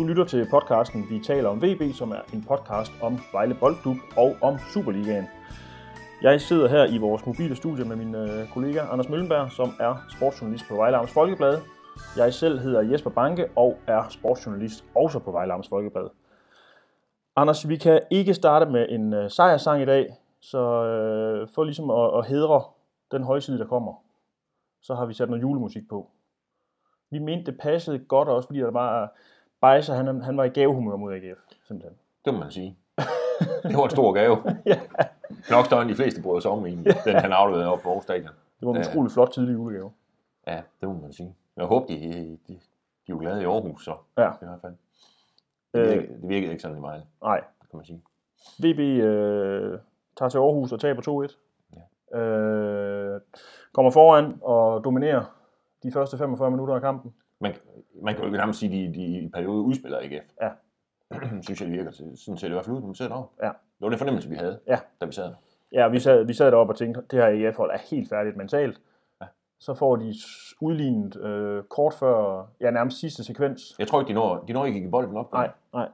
Du lytter til podcasten Vi taler om VB, som er en podcast om Vejle Boldklub og om Superligaen. Jeg sidder her i vores mobile studie med min øh, kollega Anders Møllenberg, som er sportsjournalist på Vejle Amts Folkeblad. Jeg selv hedder Jesper Banke og er sportsjournalist også på Vejle Amts Folkeblad. Anders, vi kan ikke starte med en øh, sejrsang i dag, så øh, for ligesom at, at hedre den højside, der kommer, så har vi sat noget julemusik på. Vi mente, det passede godt også, fordi der var Bejser, han, han var i gavehumør mod AGF, simpelthen. Det må man sige. Det var en stor gave. ja. Nok større end de fleste brød sig om i, den han afleverede op på Aarhus Stadion. Det var en Ja. utrolig flot tidlig julegave. Ja, det må man sige. Jeg håber, de, de, de er jo glade i Aarhus, så Ja. i hvert fald. Det Øh. virkede, det virkede ikke sådan i Vejle, Nej, kan man sige. VB øh, tager til Aarhus og taber 2-1. Ja. Øh, kommer foran og dominerer de første 45 minutter af kampen. Man, man kan jo ikke nærmest sige, at de, de i perioden udspiller AGF. Ja. synes jeg, det virker til. Sådan ser det i hvert fald ud, når man sidder deroppe. Ja. Det var den fornemmelse, vi havde, Ja. da vi sad der. Ja, vi sad, vi sad deroppe og tænkte, det her AGF-hold er helt færdigt mentalt. Så får de udlignet øh, kort før, ja nærmest sidste sekvens. Jeg tror ikke, de når, de når ikke i bolden op. Nej, nej.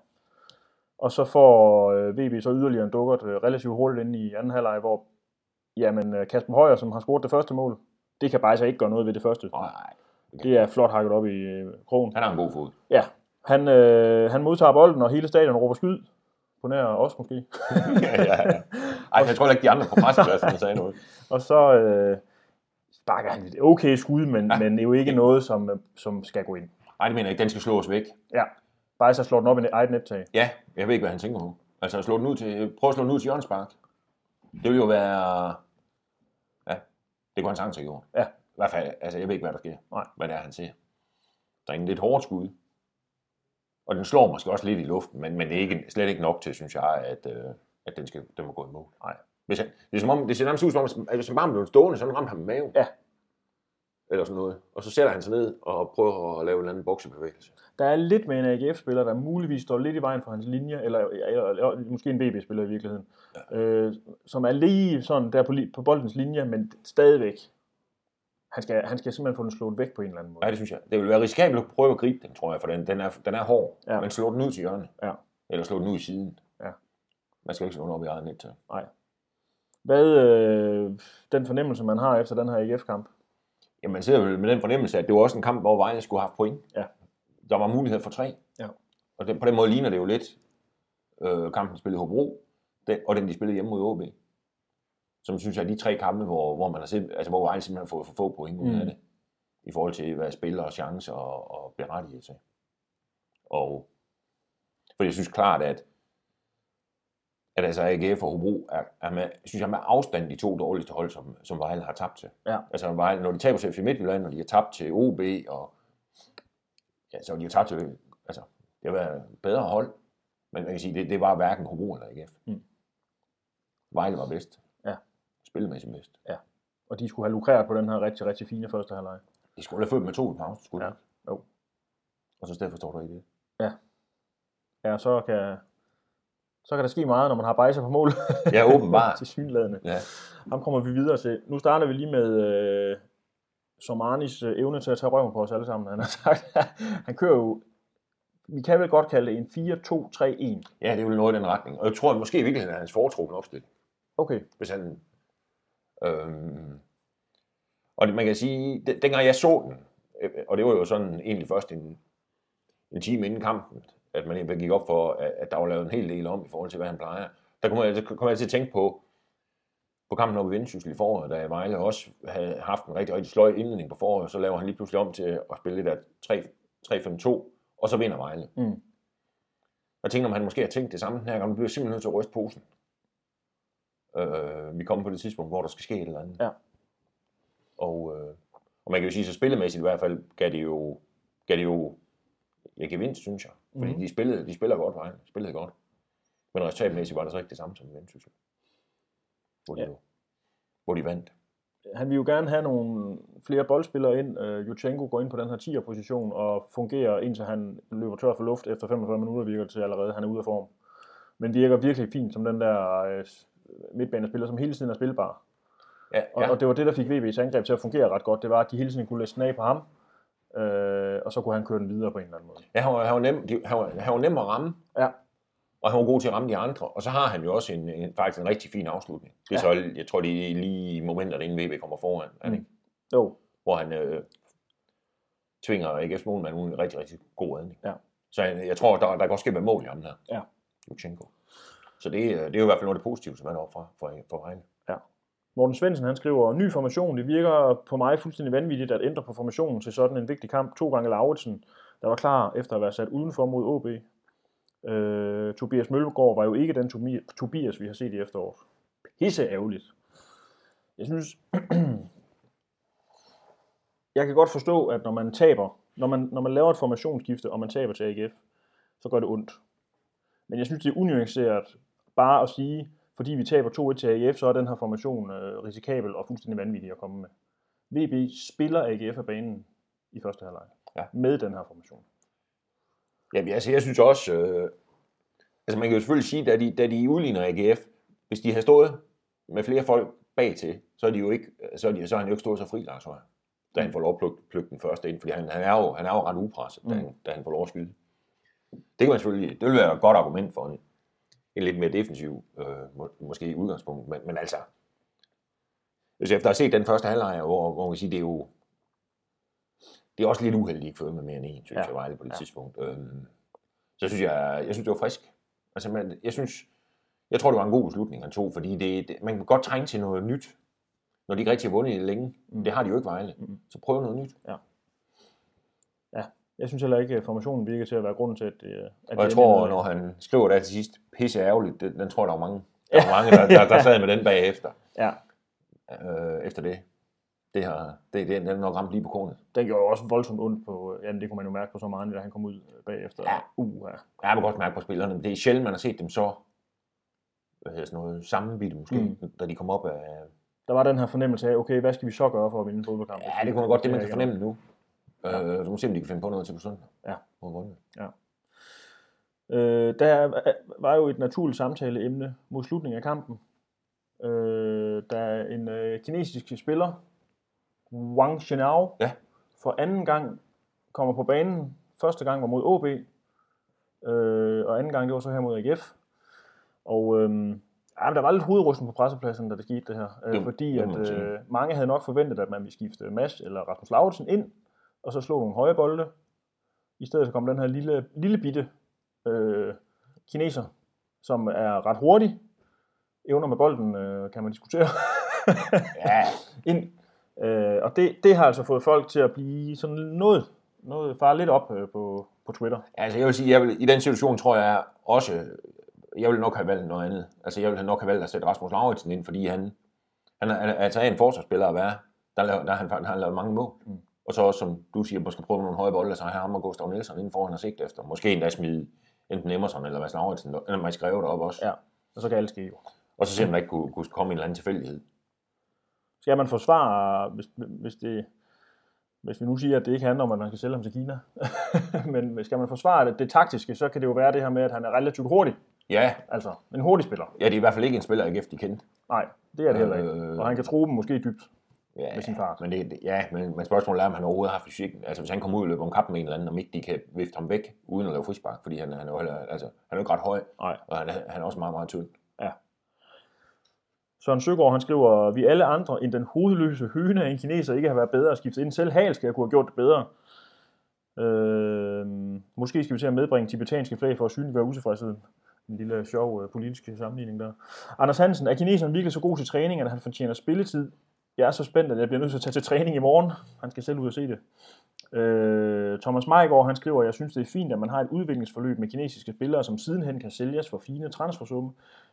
Og så får øh, VB så yderligere en dukkert øh, relativt hurtigt ind i anden halvleg, hvor jamen, øh, Kasper Højer, som har scoret det første mål, det kan bare så ikke gøre noget ved det første. Nej, Det er flot hakket op i øh, krogen. han har en god fod. Ja, han, øh, han modtager bolden, og hele stadion råber skyd. På nær os måske. ja, ja, ja. Ej, jeg tror ikke, de andre på pressepladsen sagde noget. og så øh, sparker han et okay skud, men, ja. Men det er jo ikke noget, som, som skal gå ind. Nej, det mener jeg ikke. Den skal slås væk. Ja, bare så slår den op i eget nettag. Ja, jeg ved ikke, hvad han tænker på. Altså, slå den ud til, prøv at slå den ud til Jørgens Park. Det vil jo være... Ja, det kunne han sagtens have gjort. Ja. I hvert fald, altså, jeg ved ikke, hvad der sker. Nej. Hvad det er, han ser. Der er en lidt hårdt skud. Og den slår måske også lidt i luften, men, men det er ikke, slet ikke nok til, synes jeg, at, øh, at den, skal, den må gå i mål. Nej. Hvis han, det, er som om, det ser nærmest ud som om, at hvis han bare blev stående, så ramte han med maven. Ja. Eller sådan noget. Og så sætter han sig ned og prøver at lave en eller anden boksebevægelse. Der er lidt med en AGF-spiller, der muligvis står lidt i vejen for hans linje, eller, eller, eller måske en VB-spiller i virkeligheden, ja. øh, som er lige sådan der på, på boldens linje, men stadigvæk. Han skal, han skal simpelthen få den slået væk på en eller anden måde. Ja, det synes jeg. Det vil være risikabelt at prøve at gribe den, tror jeg, for den, den, er, den er hård. Ja. Ja. Men slå den ud til hjørnet. Ja. Eller slå den ud i siden. Ja. Man skal ikke slå den op i eget net til. Hvad øh, den fornemmelse, man har efter den her AGF-kamp? Jamen, man sidder vel med den fornemmelse, at det var også en kamp, hvor Vejle skulle have haft point. Ja. Der var mulighed for tre. Ja. Og det, på den måde ligner det jo lidt øh, kampen, de spillede Hobro, den, og den, de spillede hjemme mod OB. Som synes jeg er de tre kampe, hvor, hvor, man har simp- altså, hvor Vejle simpelthen har fået for få point ud Mm. af det. I forhold til, hvad spiller og chancer og, og berettiget til. Og for jeg synes klart, at at altså AGF og Hobro er, er med, synes jeg, med afstand de to dårligste hold, som, som Vejle har tabt til. Ja. Altså Vejle, når de taber til FC Midtjylland, når de har tabt til OB, og ja, så har de jo tabt til, altså, det har været bedre hold, men man kan sige, det, det var hverken Hobro eller AGF. Mm. Vejle var bedst. Ja. Spillemæssigt bedst. Og de skulle have lukreret på den her rigtig, rigtig fine første halvleg. De skulle have fået med to i pause, skulle Ja. Jo. Og så stedet forstår du ikke det. Ja, så kan, så kan der ske meget, når man har bejser på mål. Ja, åbenbart. til synlædende. Ja. Ham kommer vi videre til. Nu starter vi lige med øh, Somanis øh, evne til at tage røven på os alle sammen. Han har sagt, han kører jo, vi kan vel godt kalde det en 4-2-3-1. ja, det er vel noget i den retning. Og jeg tror, at måske i virkeligheden er hans foretrukne opstilling. Okay, hvis han... Øhm, og man kan sige, den- dengang jeg så den, øh, og det var jo sådan egentlig først en, en time inden kampen, at man gik op for, at, at der var lavet en hel del om i forhold til, hvad han plejer. Der kommer jeg, der jeg til at tænke på, på kampen oppe i Vendsyssel i foråret, da Vejle også havde haft en rigtig, rigtig sløj indledning på foråret, så laver han lige pludselig om til at spille af 3 3-5-2, og så vinder Vejle. Mm. Jeg tænker, om han måske har tænkt det samme den her gang, nu bliver simpelthen nødt til at ryste posen. Øh, vi kommer på det tidspunkt, hvor der skal ske et eller andet. Ja. Og, øh, og man kan jo sige, så spillemæssigt i hvert fald, gav det jo, gav det jo ja, gevinst, synes jeg. Fordi mm. de, spillede, de spiller godt, Vejle. De spillede godt. Men resultatmæssigt var det så ikke det samme som i Vendsyssel. Hvor de, Ja. jo, hvor de vandt. han vil jo gerne have nogle flere boldspillere ind. Jutchenko går ind på den her 10'er position og fungerer indtil han løber tør for luft efter 45 minutter, virker det til allerede. Han er ude af form. Men virker virkelig fint som den der uh, midtbanespiller, som hele tiden er spilbar. Ja, Og, ja. og det var det, der fik VB's angreb til at fungere ret godt. Det var, at de hele tiden kunne læse den af på ham, øh, og så kunne han køre den videre på en eller anden måde. ja han, var, han, var nem, de- han, var, han var nem at ramme, Ja, og han var god til at ramme de andre. Og så har han jo også en, en, faktisk en rigtig fin afslutning. Det er Ja. så, jeg tror, det er lige i momenterne, inden VB kommer foran, er det Mm. ikke? jo, hvor han øh, tvinger AGF's målmand ud en rigtig, rigtig god redning. Ja. Så jeg, jeg tror, der, der kan også ske med mål i ham der. Ja. Lutsenko. Så det, øh, det er jo i hvert fald noget af det positive, som er deroppe fra, fra, fra Vejle. Morten Svendsen han skriver, ny formation, det virker på mig fuldstændig vanvittigt at ændre på formationen til sådan en vigtig kamp. To gange Lauritsen, der var klar efter at være sat udenfor mod OB. Øh, Tobias Møllegaard var jo ikke den Tobias, vi har set i efteråret. Pisse ærgerligt. Jeg synes, jeg kan godt forstå, at når man taber, når man, når man laver et formationsskifte, og man taber til AGF, så gør det ondt. Men jeg synes, det er unuanceret bare at sige, fordi vi taber 2-1 til AGF, så er den her formation øh, risikabel og fuldstændig vanvittig at komme med. VB spiller AGF af banen i første halvleg Ja. med den her formation. Ja, altså, jeg synes også, øh, altså man kan jo selvfølgelig sige, da de, da de udligner AGF, hvis de har stået med flere folk bag til, så er de jo ikke, så er, de, så er han jo ikke stået så fri, Lars Højer, da han får lov at plukke, den første ind, fordi han, han, er jo, han er jo ret upresset, da, Mm. han, da han får lov at skyde. Det kan man selvfølgelig, det vil være et godt argument for en, lidt mere defensiv, øh, må, måske i udgangspunkt, men, men altså, hvis efter at have set den første halvleg, hvor, hvor man kan sige, det er jo, det er også lidt uheldigt, at ikke fået med mere end en, synes Ja. ja. jeg, Vejle på det Ja. ja. tidspunkt. Øhm, så synes jeg, jeg synes, det var frisk. Altså, man, jeg synes, jeg tror, det var en god beslutning, han tog, fordi det, det, man kan godt trænge til noget nyt, når de ikke rigtig har vundet i længe. Mm. Det har de jo ikke Vejle. Mm. Så prøv noget nyt. Jeg synes heller ikke, at formationen virker til at være grunden til, at det at Og det jeg tror, ender- når han skriver der til sidst, pisse ærgerligt, det, den tror jeg, der var mange, der, var mange der, der, der sad med den bagefter. Ja, Øh, efter det. Det har, det, det, den er nok ramt lige på kornet. den gjorde jo også voldsomt ondt på, jamen det kunne man jo mærke på så meget, da han kom ud øh, bagefter. Ja. Uh, ja. Jeg kan godt mærke på spillerne, men det er sjældent, man har set dem så hvad hedder sådan noget, sammenbitte måske, Mm. da de kom op af... Der var den her fornemmelse af, okay, hvad skal vi så gøre for at vinde en fodboldkamp? Ja, det kunne man godt, det man kan Ja, fornemme nu. Ja. Øh, så må se, om de kan finde på noget til på søndag. Ja. Mod Brøndby. Øh, der var jo et naturligt samtaleemne mod slutningen af kampen. Øh, der en øh, kinesisk spiller, Wang Shenao, Ja. for anden gang kommer på banen. Første gang var mod OB, øh, og anden gang det var så her mod AGF. Og øh, ja, der var lidt hovedrysten på pressepladsen, da det skete det her. Øh, fordi at øh, mange havde nok forventet, at man ville skifte Mads eller Rasmus Lauritsen ind, og så slå nogle høje bolde. I stedet så kom den her lille, lille bitte øh, kineser, som er ret hurtig. Evner med bolden, øh, kan man diskutere. Ja, ind. Øh, og det, det har altså fået folk til at blive sådan noget, noget far lidt op øh, på, på Twitter. altså jeg vil sige, jeg vil, i den situation tror jeg også, jeg vil nok have valgt noget andet. Altså jeg vil nok have valgt at sætte Rasmus Lauritsen ind, fordi han, han er, altså er en forsvarsspiller at være. Der, laver, der har han, han har lavet mange mål. Mm. Og så også, som du siger, måske prøve nogle høje bolde, så har ham og Gustav Nielsen inden foran og sigt efter. Måske endda smide enten Emerson eller Mads Lauritsen, eller man skrev deroppe også. Ja, og så kan alt ske jo. Og så ser man ikke kunne, kunne komme en eller anden tilfældighed. Skal man forsvare, hvis, hvis, det, hvis vi nu siger, at det ikke handler om, at man skal sælge ham til Kina, men skal man forsvare det, det taktiske, så kan det jo være det her med, at han er relativt hurtig. Ja, Altså, en hurtig spiller. ja det er i hvert fald ikke en spiller, jeg de kendte. Nej, det er det heller ikke. Øh. Og han kan tro dem måske dybt. Ja, Med sin fart. Men, det, ja, men, men spørgsmålet er, om han overhovedet har fysikken. Altså hvis han kommer ud og løber om kampen med en eller anden, om ikke de kan vifte ham væk, uden at lave frispark, fordi han, han, er, heller, altså, han er jo ikke ret høj, Nej. og han er, han er også meget, meget tynd. Søren Søgaard, han skriver, vi alle andre end den hovedløse høne af en kineser ikke har været bedre at skifte ind. Selv Hal skal kunne have gjort det bedre. Øh, måske skal vi til at medbringe tibetanske flag for at synliggøre utilfredsheden. En lille sjov øh, politisk sammenligning der. Anders Hansen, er kineseren virkelig så god til træning, at han fortjener spilletid? Jeg er så spændt, at jeg bliver nødt til at tage til træning i morgen. Han skal selv ud og se det. Øh, Thomas Meigård, han skriver, jeg synes, det er fint, at man har et udviklingsforløb med kinesiske spillere, som sidenhen kan sælges for fine transfersumme.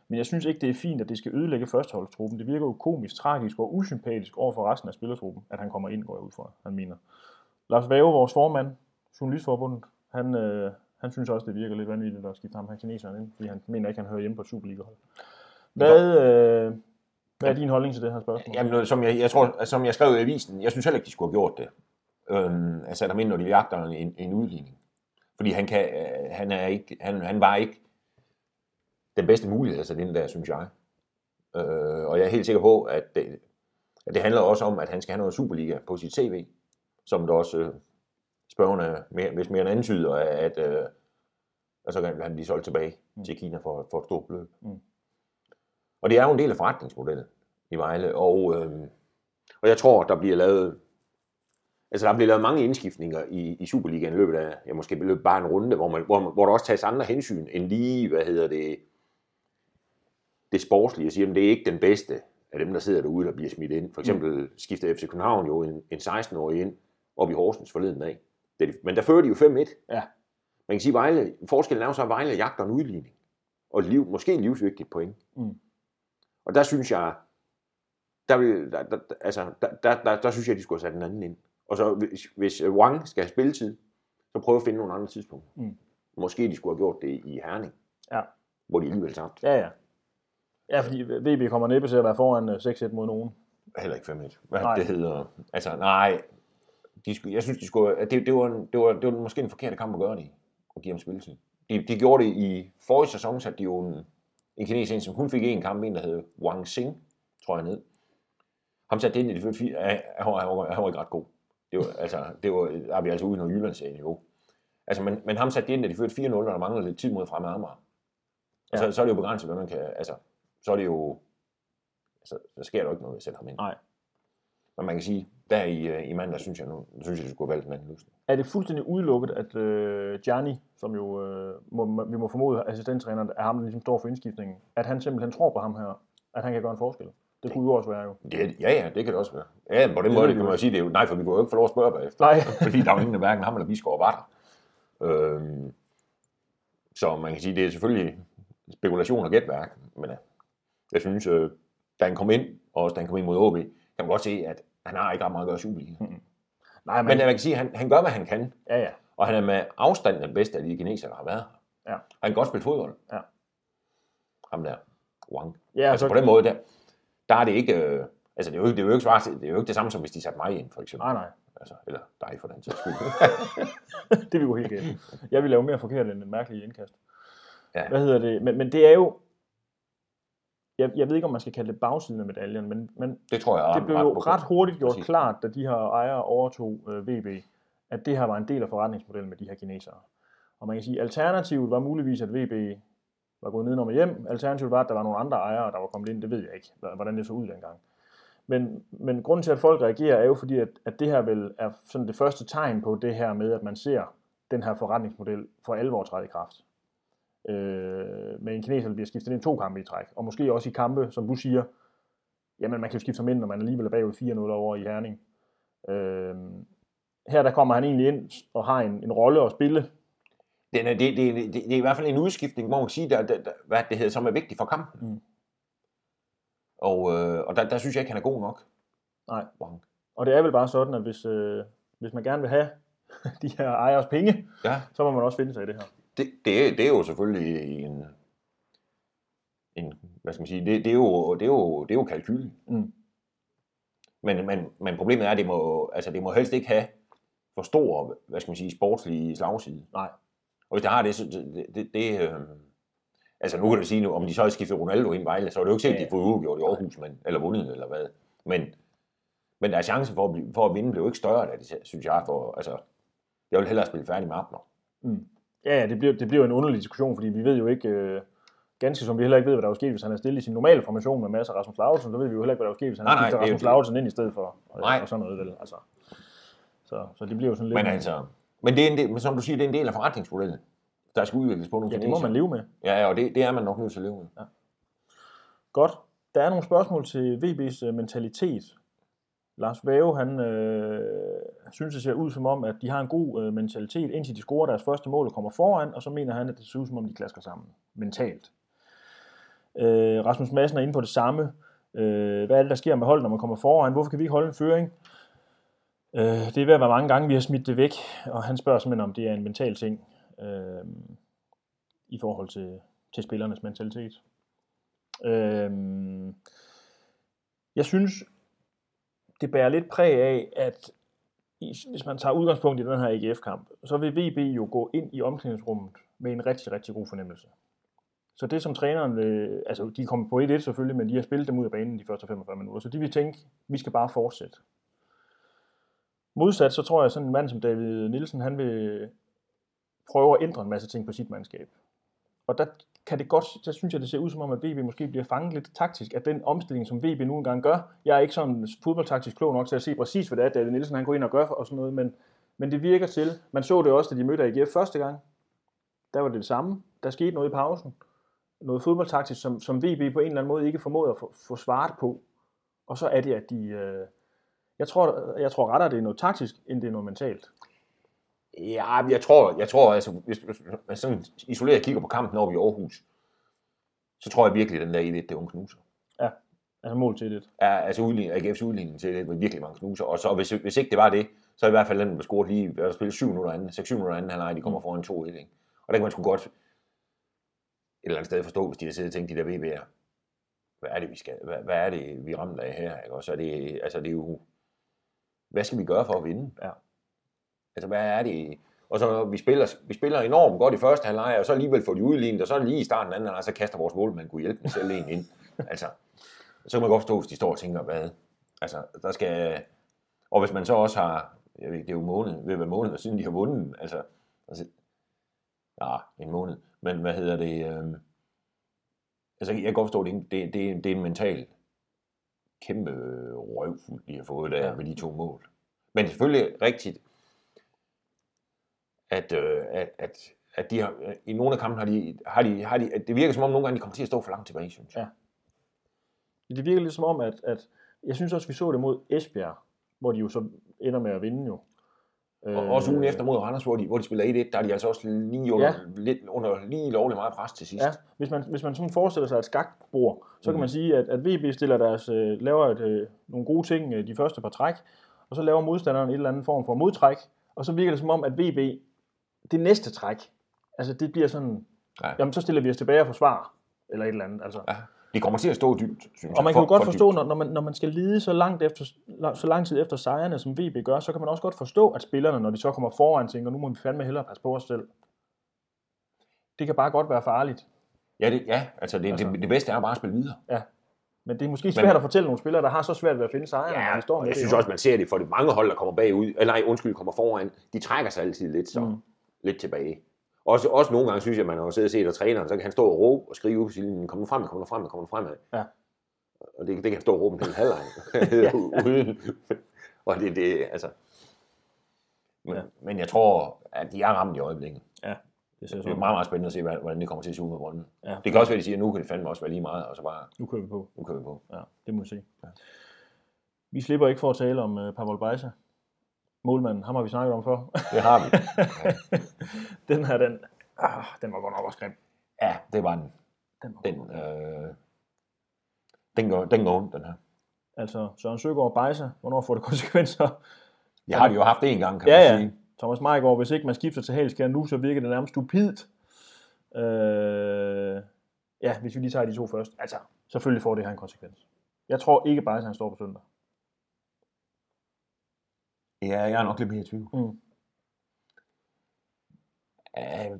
Men jeg synes ikke, det er fint, at det skal ødelægge førsteholdstruppen. Det virker jo komisk, tragisk og usympatisk over for resten af spillertruppen, at han kommer ind, går jeg ud fra, han mener. Lars Vave, vores formand, Journalistforbundet, han, øh, han synes også, det virker lidt vanvittigt at skifte ham her kineseren ind, fordi han mener ikke, han hører hjemme på et Superliga-hold. Hvad, øh, Hvad er din holdning til det her spørgsmål? Jamen, som jeg, jeg tror, som jeg skrev i avisen, jeg synes heller ikke, de skulle have gjort det. Øhm, ham ind, når de jagter en, en udligning. Fordi han, kan, øh, han, er ikke, han, han var ikke den bedste mulighed sætte ind der, synes jeg. Øh, og jeg er helt sikker på, at det, at det handler også om, at han skal have noget Superliga på sit CV, som der også øh, spørgende, mere, hvis mere end antyder, at øh, kan han blive solgt tilbage mm. til Kina for, for et stort beløb. Mm. Og det er jo en del af forretningsmodellen i Vejle, og, øh, og jeg tror, der bliver lavet Altså, der bliver lavet mange indskiftninger i, i Superligaen i løbet af, ja, måske løbet bare en runde, hvor, man, hvor, hvor der også tages andre hensyn end lige, hvad hedder det, det sportslige. Jeg siger, at det er ikke den bedste af dem, der sidder derude, der bliver smidt ind. For eksempel mm. skifter FC København jo en, en 16-årig ind op i Horsens forleden dag. Det, men der fører de jo 5-1. Ja. Man kan sige, at Vejle, forskellen er jo så, at Vejle jagter en udligning. Og liv, måske livsvigtigt point. Mm. Og der synes jeg, der, vil, der, der, altså, der, der, der, der synes jeg, de skulle have sat den anden ind. Og så hvis, hvis Wang skal have spilletid, så prøve at finde nogle andre tidspunkter. Mm. Måske de skulle have gjort det i Herning. Ja. Hvor de alligevel tabte. Ja, ja. Ja, fordi VB kommer næppe til at være foran 6-1 øh, mod nogen. Heller ikke 5-1. Hvad nej. det hedder. Altså, nej. De skulle, jeg synes, de skulle, det, det, var, det, var, det var måske en forkert kamp at gøre det i. Og give ham spilletid. De, de gjorde det i forrige sæson, så de jo en, en kineser som kun fik en kamp, en der hed Wang Xing, tror jeg ned. Ham satte det ind i de første fire, han, han, var, han var ikke ret god. Det var, altså, det var, der er vi altså ude i noget Jyllandsserien jo. Altså, men, men ham satte det ind, da de førte 4-0, og der manglede lidt tid mod fremme Amager. Ja. Så, så er det jo begrænset, hvad man kan, altså, så er det jo, altså, så sker der jo ikke noget, hvis jeg sætter ham ind. Nej. Men man kan sige, der i, øh, i mandag, synes jeg nu, synes jeg, det skulle have valgt en anden løsning. Er det fuldstændig udelukket, at øh, Gianni, som jo øh, må, vi må formode assistenttræner, er ham, der ligesom står for indskiftningen, at han simpelthen tror på ham her, at han kan gøre en forskel? Det kunne jo også være jo. Det, ja, ja, det kan det også være. Ja, på den det måde det kan man sige, det er jo, nej, for vi kunne jo ikke få lov at spørge bagefter. Nej. fordi der er jo ingen af hverken ham eller Biskov var der. Øhm, så man kan sige, det er selvfølgelig spekulation og gætværk, men øh, jeg synes, øh, da han kom ind, og også da han kom ind mod OB, kan man godt se, at han har ikke ret meget at gøre Superliga. Mm-hmm. Nej, men, men man kan sige, at han, han gør, hvad han kan. Ja, ja. Og han er med afstand den bedste af de kinesere, der har været. Ja. Han kan godt spille fodbold. Ja. Ham der, Wang. Ja, altså så... på den måde der, der er det ikke, øh, altså det er jo, det er jo ikke svar, det er jo ikke det samme som hvis de satte mig ind, for eksempel. Nej, nej. Altså, eller dig for den sags skyld. det vil gå helt galt. Jeg vil lave mere forkert end en mærkelig indkast. Ja. Hvad hedder det? Men, men det er jo, jeg, jeg ved ikke, om man skal kalde det bagsiden af medaljen, men, men det, tror jeg, det blev jo ret hurtigt gjort Præcis. klart, da de her ejere overtog øh, VB, at det her var en del af forretningsmodellen med de her kinesere. Og man kan sige, at alternativet var muligvis, at VB var gået ned og hjem. Alternativet var, at der var nogle andre ejere, der var kommet ind. Det ved jeg ikke, hvordan det så ud dengang. Men, men grunden til, at folk reagerer, er jo fordi, at, at det her vel er sådan det første tegn på det her med, at man ser den her forretningsmodel for alvor træde i kraft øh, med en kineser, der bliver skiftet ind to kampe i træk. Og måske også i kampe, som du siger, jamen man kan jo skifte ham ind, når man alligevel er bagud 4-0 over i Herning. Øh, her der kommer han egentlig ind og har en, en rolle at spille. Den er, det, det, det, det, er i hvert fald en udskiftning, hvor man kan sige, der, der, der, hvad det hedder, som er vigtigt for kampen. Mm. Og, øh, og der, der synes jeg ikke, han er god nok. Nej. Wow. Og det er vel bare sådan, at hvis, øh, hvis man gerne vil have de her ejers penge, ja. så må man også finde sig i det her det, det, er, det er jo selvfølgelig en, en hvad skal man sige, det, det, er, jo, det, er, jo, det er jo kalkyl. Mm. Men, men, men problemet er, at det må, altså det må helst ikke have for stor, hvad skal man sige, sportslig slagside. Nej. Og hvis det har det, så det, det, det øh, altså nu kan du sige, nu, om de så har skiftet Ronaldo ind i Vejle, så er det jo ikke sikkert, ja. de får udgjort i Aarhus, men, eller vundet, eller hvad. Men, men der er chance for at, blive, for at vinde, blev ikke større, da det, synes jeg, for, altså, jeg vil hellere spille færdig med Abner. Mm. Ja, det bliver, det bliver en underlig diskussion, fordi vi ved jo ikke, øh, ganske som vi heller ikke ved, hvad der var sket, hvis han havde stillet i sin normale formation med masser af Rasmus Lauritsen, så ved vi jo heller ikke, hvad der var sket, hvis han havde skiftet Rasmus Lauritsen ind i stedet for, og, nej. og sådan noget vel. Altså. Så, så det bliver jo sådan lidt... Men altså, men det er en del, men som du siger, det er en del af forretningsmodellen. Der skal udvikles på nogle Ja, det må man leve med. Ja, og det, det er man nok nødt til at leve med. Ja. Godt. Der er nogle spørgsmål til VB's øh, mentalitet. Lars Væve, han øh, synes, det ser ud som om, at de har en god øh, mentalitet, indtil de scorer deres første mål og kommer foran, og så mener han, at det ser ud som om, de klasker sammen mentalt. Øh, Rasmus Madsen er inde på det samme. Øh, hvad er det, der sker med holdet, når man kommer foran? Hvorfor kan vi ikke holde en føring? Øh, det er ved at være mange gange, vi har smidt det væk, og han spørger simpelthen, om det er en mental ting øh, i forhold til, til spillernes mentalitet. Øh, Jeg synes, det bærer lidt præg af, at hvis man tager udgangspunkt i den her AGF-kamp, så vil VB jo gå ind i omklædningsrummet med en rigtig, rigtig god fornemmelse. Så det som træneren vil, altså de kommer på 1-1 selvfølgelig, men de har spillet dem ud af banen de første 45 minutter, så de vil tænke, vi skal bare fortsætte. Modsat så tror jeg, sådan en mand som David Nielsen, han vil prøve at ændre en masse ting på sit mandskab. Og der kan det godt, så synes jeg, det ser ud som om, at VB måske bliver fanget lidt taktisk af den omstilling, som VB nu engang gør. Jeg er ikke sådan fodboldtaktisk klog nok til at se præcis, hvad det er, David Nielsen han går ind og gør og sådan noget, men, men det virker til. Man så det også, da de mødte AGF første gang. Der var det det samme. Der skete noget i pausen. Noget fodboldtaktisk, som, som VB på en eller anden måde ikke formåede at få, få svaret på. Og så er det, at de... Øh, jeg tror, jeg tror rettere, det er noget taktisk, end det er noget mentalt. Ja, jeg tror, jeg tror altså, hvis, hvis man sådan isoleret kigger på kampen oppe i Aarhus, så tror jeg virkelig, at den der 1 det er en knuser. Ja, altså mål til det. Ja, altså udligning, AGF's udligning til det var virkelig mange knuser. Og så hvis, hvis ikke det var det, så i hvert fald den, der scoret lige, der spillet 7 minutter anden, 6-7 minutter anden halvleg, de kommer foran 2-1, ikke? Og der kan man sgu godt et eller andet sted forstå, hvis de der sidder og tænker, de der VB'er, hvad er det, vi skal, hvad, hvad er det, vi rammer af her, ikke? Og så er det, altså det er jo, hvad skal vi gøre for at vinde? Ja. Altså, hvad er det? Og så vi spiller, vi spiller enormt godt i første halvleg, og så alligevel får de udlignet, og så lige i starten af anden halvleg, så kaster vores målmand kunne hjælpe med selv en ind. altså, så kan man godt forstå, hvis de står og tænker, hvad? Altså, der skal... Og hvis man så også har, jeg ved det er jo måned, ved hvad måned, siden de har vundet, altså, altså ja, en måned, men hvad hedder det, øh, altså jeg kan godt forstå, det, det, det, det er en mental kæmpe røvfuld, de har fået der ja. med de to mål. Men selvfølgelig rigtigt, at, øh, at, at, at de har, i nogle af kampene har de, har de, har de, at det virker som om nogle gange de kommer til at stå for langt tilbage, synes jeg. Ja. Det virker lidt som om, at, at jeg synes også, vi så det mod Esbjerg, hvor de jo så ender med at vinde jo. Og også ugen efter mod Randers, hvor de, hvor de spiller 1-1, der er de altså også lige under, ja. lidt under lige lovligt meget pres til sidst. Ja, hvis man, hvis man sådan forestiller sig et skakbord, så mm. kan man sige, at, at VB stiller deres, øh, laver et, øh, nogle gode ting øh, de første par træk, og så laver modstanderen et eller andet form for modtræk, og så virker det som om, at VB, det næste træk, altså det bliver sådan, ja. jamen så stiller vi os tilbage og forsvarer, eller et eller andet. Altså. Ja. De kommer til at stå dybt, synes jeg. Og man kan jo godt forstå, når, når, man, når man skal lide så, langt efter, så lang tid efter sejrene, som VB gør, så kan man også godt forstå, at spillerne, når de så kommer foran, tænker, nu må vi fandme hellere passe på os selv. Det kan bare godt være farligt. Ja, det, ja altså, det, altså det, det bedste er bare at spille videre. Ja. Men det er måske svært Men, at fortælle nogle spillere, der har så svært ved at finde sejrene, ja, når de står med jeg det. synes også, man ser det for de mange hold, der kommer bagud, eller nej, undskyld, kommer foran, de trækker sig altid lidt, så, mm. Lidt tilbage. Også, også nogle gange synes jeg, man har siddet og set, at træneren, så kan han stå og råbe og skrive på sin kom nu frem, kom nu frem, kom nu frem. Ja. Og det, det kan han stå og råbe en hel halvleg. uden. og det, det, altså. Men, ja. men jeg tror, at de er ramt i øjeblikket. Ja. Det, ser det er meget, meget spændende at se, hvordan det kommer til at se ud med bolden. Ja. Det kan også være, at de siger, at nu kan det fandme også være lige meget, og så bare, Nu kører vi på. nu kører vi på. Ja, det må vi se. Ja. Vi slipper ikke for at tale om uh, Pavel Beisa. Målmanden, ham har vi snakket om før. Det har vi. Ja. den her, den, ah, den var godt nok også grim. Ja, det var den. Den, var Den, øh, den, går, den går ondt, den her. Altså, Søren Søgaard Beisa, hvornår får det konsekvenser? Jeg har de jo haft det en gang, kan Ja, man ja. sige. Thomas Meiggaard, hvis ikke man skifter til Halskær nu, så virker det nærmest stupidt. Øh, ja, hvis vi lige tager de to først. Altså, selvfølgelig får det her en konsekvens. Jeg tror ikke bare, at han står på søndag. Ja, jeg er nok lidt mere i tvivl. Mm. Uh,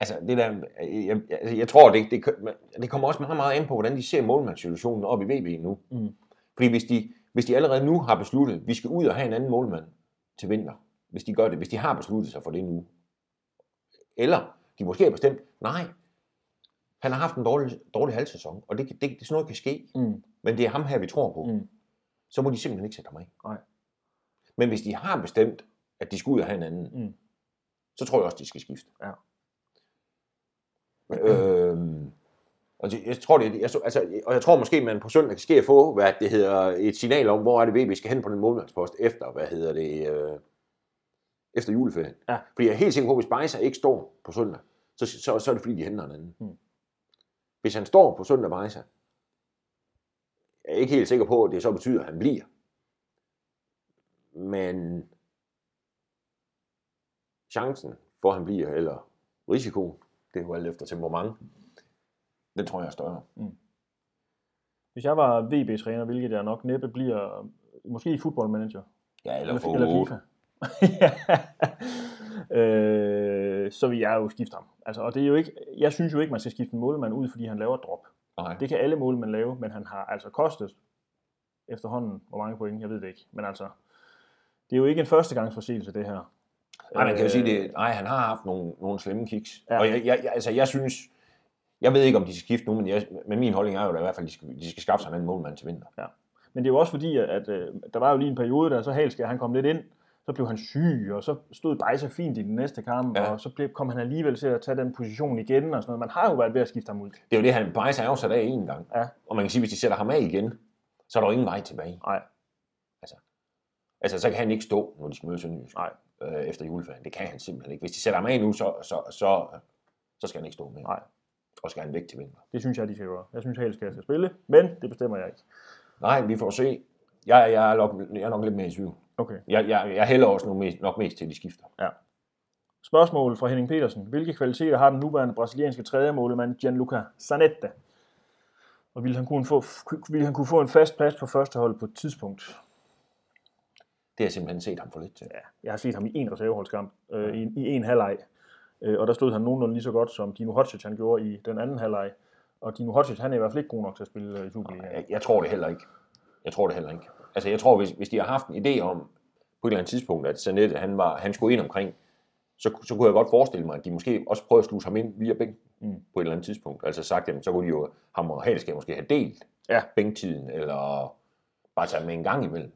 altså, det der, jeg, jeg, jeg tror, det, det, det kommer også meget, meget an på, hvordan de ser målmandssituationen op i VB nu. Mm. Fordi hvis de, hvis de allerede nu har besluttet, at vi skal ud og have en anden målmand til vinter, hvis de gør det, hvis de har besluttet sig for det nu, eller de måske har bestemt, nej, han har haft en dårlig, dårlig halvsæson, og det, det, det, sådan noget kan ske, Mm. men det er ham her, vi tror på, Mm. så må de simpelthen ikke sætte ham af. Nej. Men hvis de har bestemt, at de skal ud og have en anden, Mm. så tror jeg også, de skal skifte. Ja. Øhm, og jeg tror, det, jeg, så- altså, og jeg tror måske, man på søndag kan ske at få, hvad det hedder, et signal om, hvor er det VB skal hen på den målmandspost efter, hvad hedder det, øh, efter juleferien. Ja. Fordi jeg er helt sikker på, at hvis Bejser ikke står på søndag, så, så, så er det fordi, de henter en anden. Mm. Hvis han står på søndag, Bejser, jeg er ikke helt sikker på, at det så betyder, at han bliver. Men chancen for, at han bliver, eller risikoen, det er jo alt efter temperament, den tror jeg er større. Hvis jeg var VB-træner, hvilket jeg nok næppe bliver, måske i fodboldmanager, Ja, eller, eller, eller FIFA, øh, så vil jeg jo skifte ham. Altså, og det er jo ikke, jeg synes jo ikke, man skal skifte en målmand ud, fordi han laver et drop. Nej. Det kan alle målmænd lave, men han har altså kostet efterhånden, hvor mange point, jeg ved det ikke. Men altså, det er jo ikke en førstegangsforseelse, det her. Nej, man kan jo Øh, sige det. Nej, han har haft nogle, nogle slemme kiks. Ja. Ja. Og jeg, jeg, jeg, altså, jeg synes, jeg ved ikke, om de skal skifte nu, men, jeg, men min holdning er jo da i hvert fald, at de skal, de skal skaffe sig en anden målmand til vinter. Men det er jo også fordi, at, at øh, der var jo lige en periode, der så Halskær, han kom lidt ind, så blev han syg, og så stod Bejse fint i den næste kamp, ja. Ja. og så blev, kom han alligevel til at tage den position igen, og sådan noget. Man har jo været ved at skifte ham ud. Det er jo det, han Bajs er jo sat af en gang. Ja. Og man kan sige, hvis de sætter ham af igen, så er der jo ingen vej tilbage. Nej. Altså, så kan han ikke stå, når de skal møde Sønderjysk. Nej. Øh, efter juleferien. Det kan han simpelthen ikke. Hvis de sætter ham af nu, så, så, så, så skal han ikke stå mere. Nej. Og skal han væk til vinter. Det synes jeg, de skal gøre. Jeg synes, Halskær skal spille, men det bestemmer jeg ikke. Nej, vi får se. Jeg, jeg, er, nok, jeg er nok lidt mere i tvivl. Okay. Jeg, jeg, jeg hælder også nok mest, nok mest til, de skifter. Spørgsmål fra Henning Petersen. Hvilke kvaliteter har den nuværende brasilianske tredje målmand Gianluca Zanetta? Og ville han, kunne få, ville han kunne få en fast plads på første hold på et tidspunkt? Det har jeg simpelthen set ham for lidt til. Ja, jeg har set ham i en reserveholdskamp, øh, i, i en halvleg. Øh, og der stod han nogenlunde lige så godt, som Dino Hodzic han gjorde i den anden halvleg. Og Dino Hodzic, han er i hvert fald ikke god nok til at spille øh, i Superligaen. Jeg, jeg tror det heller ikke. Jeg tror det heller ikke. Altså, jeg tror, hvis, hvis de har haft en idé om, på et eller andet tidspunkt, at Sanet, han, var, han skulle ind omkring, så, så kunne jeg godt forestille mig, at de måske også prøvede at sluse ham ind via bænken mm. på et eller andet tidspunkt. Altså sagt, jamen, så kunne de jo, ham og Halskab måske have delt Ja. bænktiden, eller bare tage med en gang imellem.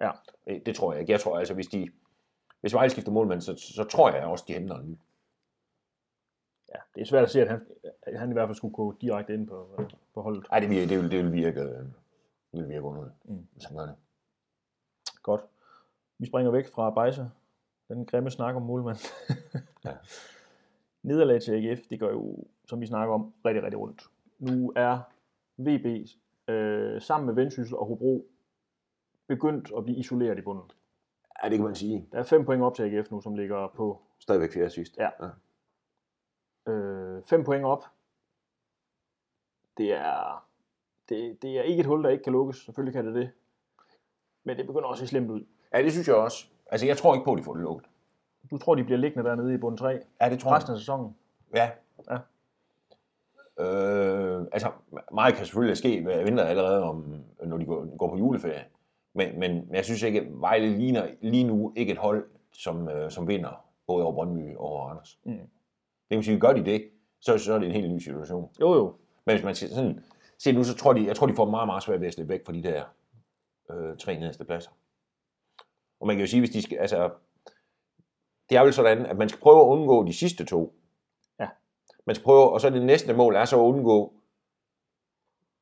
Ja. Det, det tror jeg ikke. Jeg tror, altså, hvis de, hvis Vejle skifter målmand, så, så tror jeg også, de henter en ny. Ja, det er svært at se, at han, at han i hvert fald skulle gå direkte ind på, på holdet. Nej, det, vil, det, vil, det vil virke, øh, det vil virke underligt, Mm. mm. hvis han gør det. Godt. Vi springer væk fra Bejse. Den grimme snak om målmand. Ja. Nederlag til AGF, det gør jo, som vi snakker om, rigtig, rigtig rundt. Nu er VB øh, sammen med Vendsyssel og Hobro begyndt at blive isoleret i bunden. Ja, det kan man sige. Der er fem point op til AGF nu, som ligger på Stadigvæk fjerde sidst. Ja. øh, fem point op. Det er, det, det er ikke et hul, der ikke kan lukkes. Selvfølgelig kan det det. Men det begynder også at se slemt ud. Ja, det synes jeg også. Altså, jeg tror ikke på, at de får det lukket. Du tror, de bliver liggende dernede i bund 3 Ja, det tror jeg. resten af sæsonen? Ja. Ja. Øh, altså, meget kan selvfølgelig ske hver vinter allerede, om, når de går, går på juleferie. Men, men jeg synes ikke, at Vejle ligner lige nu ikke et hold, som, øh, som vinder både over Brøndby og over Randers. Mm. Det vil sige, gør de det, så, så er det en helt ny situation. Jo, jo. Men hvis man skal sådan, se nu, så tror de, jeg tror, de får meget, meget svært ved at slippe væk fra de der øh, tre nederste pladser. Og man kan jo sige, hvis de skal, altså, det er vel sådan, at man skal prøve at undgå de sidste to. Ja. Man skal prøve, og så det næste mål er så at undgå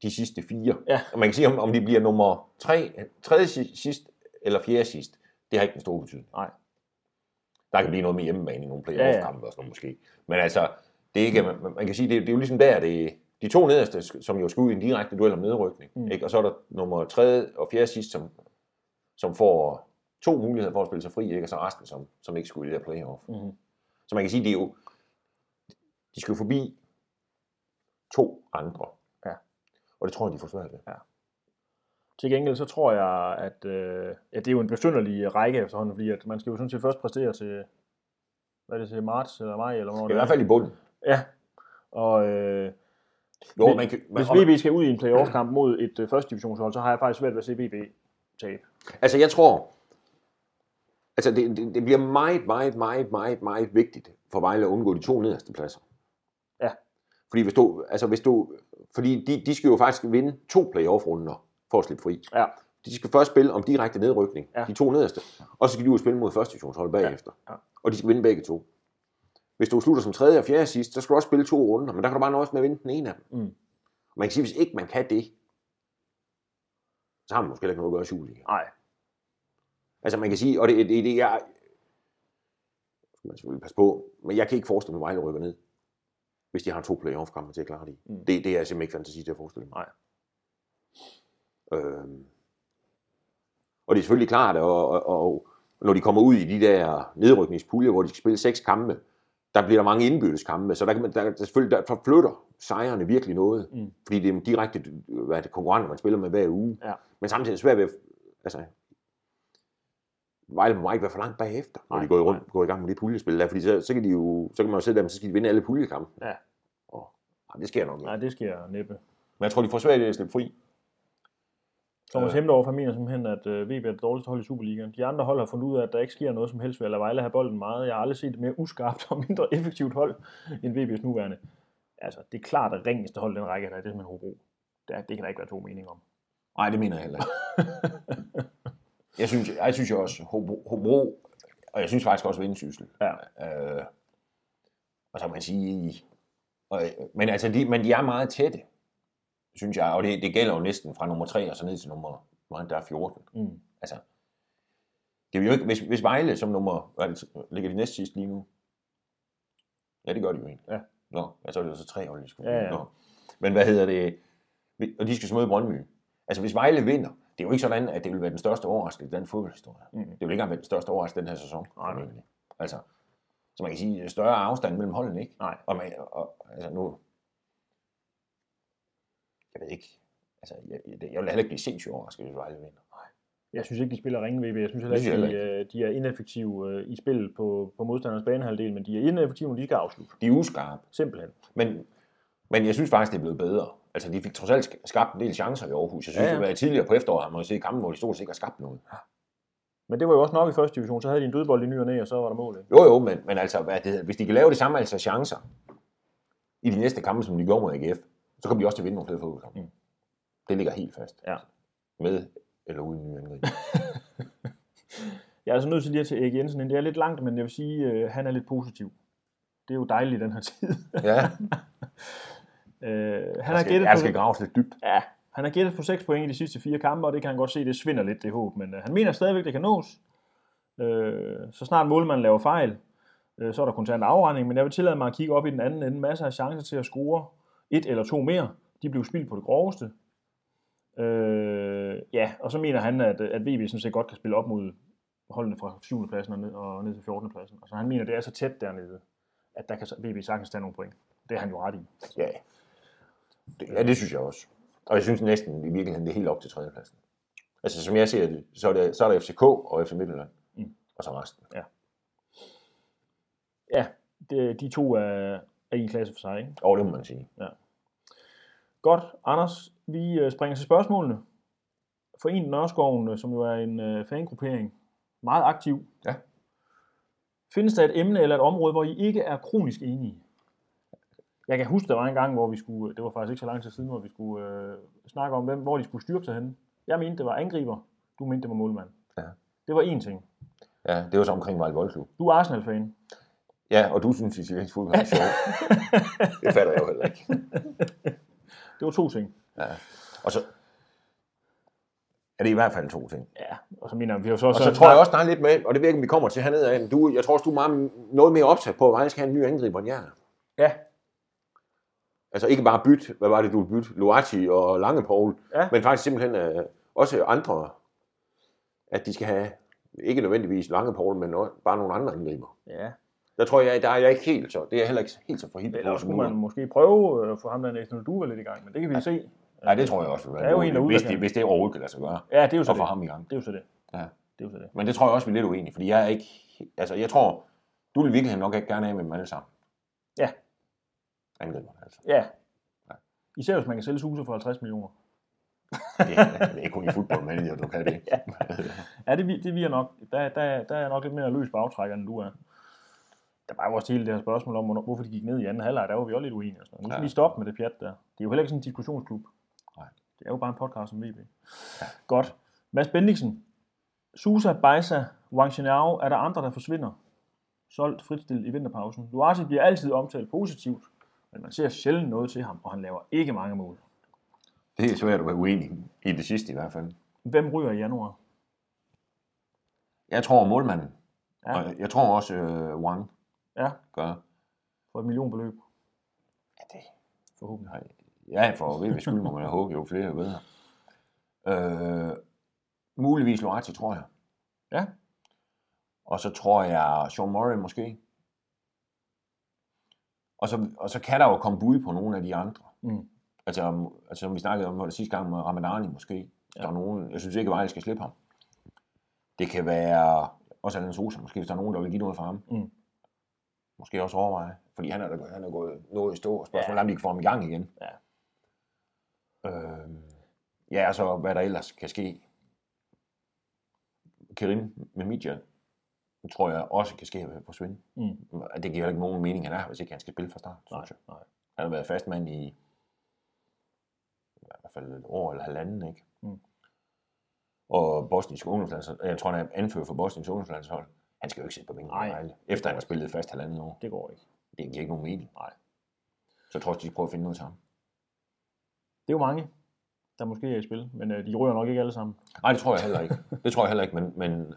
de sidste fire. Ja. Og man kan sige, om, om de bliver nummer tre, tredje si- sidst eller fjerde sidst. Det har ikke en stor betydning. Nej. Der kan blive noget med hjemmebane i nogle Ja, playoff-kampe ja. og sådan noget måske. Men altså, det er ikke, man, man kan sige, det, er- det er jo ligesom der, det er de to nederste, som jo skal ud i en direkte duel om nedrykning. Mm. Mm. Ikke? Og så er der nummer tredje og fjerde sidst, som, som får to muligheder for at spille sig fri, ikke? og så resten, som, som ikke skulle i det der playoff. Mm-hmm. Så man kan sige, det er jo, de skal jo forbi to andre. Ja. Og det tror jeg, de får svært ved. Til gengæld så tror jeg, at øh, ja, det er jo en besynderlig række efterhånden, fordi at man skal jo sådan set først præstere til, hvad er det til, marts eller maj, eller hvornår Det er i hvert fald i bunden. Ja, og øh, Jo, Hvis- man kan, man, hvis VB skal ud i en playoff-kamp mod et øh, første divisionshold, så har jeg faktisk svært ved at se VB tabe. Altså, jeg tror, altså det, det, det bliver meget, meget, meget, meget, meget vigtigt for Vejle at undgå de to nederste pladser. Ja. Fordi hvis du, altså hvis du, fordi de, de skal jo faktisk vinde to playoff-runder for at slippe fri. Ja. De skal først spille om direkte nedrykning, Ja. ja. de to nederste, og så skal de og spille mod første divisionshold bagefter. Ja. Og de skal vinde begge to. Hvis du slutter som tredje og fjerde sidst, så skal du også spille to runder, men der kan du bare nøjes med at vinde den ene af dem. Mm. Man kan sige, hvis ikke man kan det, så har man måske ikke noget at gøre i Superligaen. Nej, Altså man kan sige, og det, det, det er, skal man selvfølgelig passe på, men jeg kan ikke forestille mig, at Vejle rykker ned, hvis de har to playoff-kampe til at klare det. Mm. Det, det er simpelthen ikke fantasi til at forestille mig. Nej. Øhm. Og det er selvfølgelig klart, og, og, og når de kommer ud i de der nedrykningspuljer, hvor de skal spille seks kampe, der bliver der mange indbyrdes kampe, så der, kan man, der, der selvfølgelig der forflytter sejrene virkelig noget, Mm. fordi det er direkte hvad det, konkurrenter, man spiller med hver uge. Ja. Men samtidig er det svært ved, altså, Vejle må ikke være for langt bagefter, når Nej, de går, i rundt, går i gang med det puljespil der, fordi så, så, kan de jo, så kan man jo sætte dem, så skal de vinde alle puljekampe. Ja. Og, nej, det sker nok ikke. Nej, det sker næppe. Men jeg tror, de får svært ved at slippe fri. Thomas. Hemdorf mener simpelthen, at øh, VB er det dårligste hold i Superligaen. De andre hold har fundet ud af, at der ikke sker noget som helst ved at lade Vejle have bolden meget. Jeg har aldrig set et mere uskarpt og mindre effektivt hold end VB's nuværende. Altså, det er klart, at ringeste hold den række, der er det, som Hobro. Det, det kan der ikke være to meninger om. Nej, det mener jeg heller ikke. jeg synes, jeg synes jo også, Hobro, Hobro og jeg synes faktisk også Vendsyssel. Ja. Øh, og så kan man sige, og, men, altså de, men de er meget tætte, synes jeg, og det, det gælder jo næsten fra nummer 3 og så ned til nummer, hvor der er 14. Mm. Altså, det vil jo ikke, hvis, hvis Vejle som nummer, hvad er det, ligger de næst sidst lige nu? Ja, det gør de jo egentlig. Ja. Nå, ja, så er det jo så tre hold, de skulle Ja, ja. Nå. Men hvad hedder det? Og de skal så møde Brøndby. Altså, hvis Vejle vinder, det er jo ikke sådan, at det vil være den største overraskelse i den fodboldhistorie. Mm. Det vil ikke engang være den største overraskelse den her sæson. Nej, nej. Altså, så man kan sige, større afstand mellem holdene, ikke? Nej. Og, man, og altså nu, jeg ved ikke, altså, jeg, jeg, jeg vil heller ikke blive sindssygt overrasket, hvis Vejle vinder. Jeg synes ikke, de spiller ringe VB. Jeg synes heller ikke, de, øh, de er ineffektive øh, i spil på, på modstanders banehalvdel, men de er ineffektive, når de skal afslutte. De er uskarpe, Simpelthen. men, men jeg synes faktisk, det er blevet bedre. Altså, de fik trods alt sk- skabt en del chancer i Aarhus. Jeg synes, Ja, ja, det var tidligere på efteråret, man jo set kampen, hvor de stort set ikke har skabt noget. Men det var jo også nok i første division. Så havde de en dødbold i ny og næ, og så var der mål. Jo, jo, men, men altså, hvad det, hvis de kan lave det samme altså chancer i de næste kampe, som de gjorde mod AGF, så kommer de også til at vinde nogle flere fodboldkampe. Mm. Det ligger helt fast. Ja. Med eller uden ny angreb. Jeg er altså nødt til lige at til Erik Jensen ind. Det er lidt langt, men jeg vil sige, øh, han er lidt positiv. Det er jo dejligt i den her tid. ja, øh, han, jeg har skal, gættet jeg på, skal graves lidt dybt. ja, han har gættet på 6 point i de sidste fire kampe, og det kan han godt se, det svinder lidt det håb. Men øh, han mener stadigvæk, det kan nås. Øh, så snart målmanden laver fejl, øh, så er der kontant afregning, men jeg vil tillade mig at kigge op i den anden ende. Masser af chancer til at score et eller to mere. De blev spildt på det groveste. Øh, ja, og så mener han, at, at VB sådan set godt kan spille op mod holdene fra 7. pladsen og ned, og ned til 14. pladsen. Altså han mener, det er så tæt dernede, at der kan VB sagtens tage nogle point. Det er han jo ret i. Ja. Det, ja, det synes jeg også. Og jeg synes næsten i virkeligheden, det er helt op til tredjepladsen. Altså, som jeg ser det, så er, det, så er der FCK og FC Midtjylland. Mm. Og så resten. Ja, det, de to er, er i klasse for sig. Ikke? Og det må man sige. Godt, Anders, vi øh, springer til spørgsmålene. Foreningen Nørreskoven, øh, som jo er en øh, fangruppering, meget aktiv. Ja. Findes der et emne eller et område, hvor I ikke er kronisk enige? Jeg kan huske, der var en gang, hvor vi skulle, det var faktisk ikke så lang tid siden, hvor vi skulle øh, snakke om, hvem, hvor de skulle styrke sig henne. Jeg mente, det var angriber. Du mente, det var målmand. Ja. Det var én ting. Ja, det var så omkring Vejle Boldklub. Du er Arsenal-fan. Ja, og du synes, at italiensk fodbold er sjovt. det fatter jeg jo heller ikke. Det var to ting. Ja. Og så er det i hvert fald to ting. Ja, og så mener vi jo så Og også... så tror jeg også, der er lidt med, og det om vi kommer til hernede af, du, jeg tror også, du er meget, noget mere opsat på, at Vejle skal have en ny angriber end jeg er. Ja, Altså ikke bare bytte, hvad var det, du ville bytte? Luati og Langepoul, Ja. men faktisk simpelthen øh, også andre, at de skal have, ikke nødvendigvis Langepoul, men også, bare nogle andre angriber. ja. Der tror jeg, der er jeg ikke helt så, det er jeg heller ikke helt så forhindret Eller også du man er. måske prøve øh, at få ham der Nathan Duva lidt i gang, men det kan vi se. Ja, det tror jeg også vil Der er jo en, der en, hvis, det, hvis det overhovedet kan lade sig gøre, Ja, det er jo så få det. ham i gang. Det er jo så det. Ja. Det er jo så det. Men det tror jeg også, vi er lidt uenige, fordi jeg er ikke, altså jeg tror, du vil virkelig nok ikke gerne af med dem alle sammen. Ja. Angriberne altså. Ja. Især hvis man kan sælge huset for 50 millioner. Det er, det er kun i fodbold, men du kan det. Ja. Ja, det, det vi er nok. Der, der, der er jeg nok lidt mere løs bagtrækker, end du er. Der var jo også hele det her spørgsmål om, hvorfor de gik ned i anden halvleg. Der var vi også lidt uenige. Og sådan. Nu skal Ja. vi stoppe med det pjat der. Det er jo heller ikke sådan en diskussionsklub. Nej. Det er jo bare en podcast om VB. Ja. Godt. Mads Bendiksen. Susa, Bajsa, Wang Chenao, er der andre, der forsvinder? Solgt fritstillet i vinterpausen. Luasi bliver altid omtalt positivt, men man ser sjældent noget til ham, og han laver ikke mange mål. Det er svært at være uenig i det sidste i hvert fald. Hvem ryger i januar? Jeg tror målmanden, Ja. og jeg tror også øh, Wang Ja, gør. for et millionbeløb. Ja, det, Forhåbentlig. ja for ved skyld må man håbe, jo flere jo bedre. Øh, muligvis Loati, tror jeg. Ja. Og så tror jeg Sean Murray måske. Og så, og så kan der jo komme bud på nogle af de andre. Mm. Altså, altså som vi snakkede om det sidste gang med Ramadani måske. Ja. Der er nogen, jeg synes ikke, at Vejle skal slippe ham. Det kan være også Allan Sosa, måske hvis der er nogen, der vil give noget for ham. Mm. Måske også overveje, fordi han er, der- han er gået noget i stå, og spørgsmålet Ja. om de kan få ham i gang igen. Ja. Øhm, ja, og så hvad der ellers kan ske. Kerim med Midjan, tror jeg også kan ske ved at forsvinde. Mm. Det giver ikke nogen mening, han er, hvis ikke han skal spille fra start, Nej, synes jeg. nej. Han har været fastmand i, i hvert fald et år eller halvanden, ikke? Mm. Og Bosnisk ungdomslandshold, jeg tror, han er anfører for Bosnisk ungdomslandshold. Han skal jo ikke sidde på bænken Nej. Efter han har spillet fast halvanden år. Det går ikke. Det giver ikke nogen mening. Nej. Så jeg tror, de skal prøve at finde noget sammen. Det er jo mange, der måske er i spil, men øh, de ryger nok ikke alle sammen. Nej, det tror jeg heller ikke. Det tror jeg heller ikke, men, men,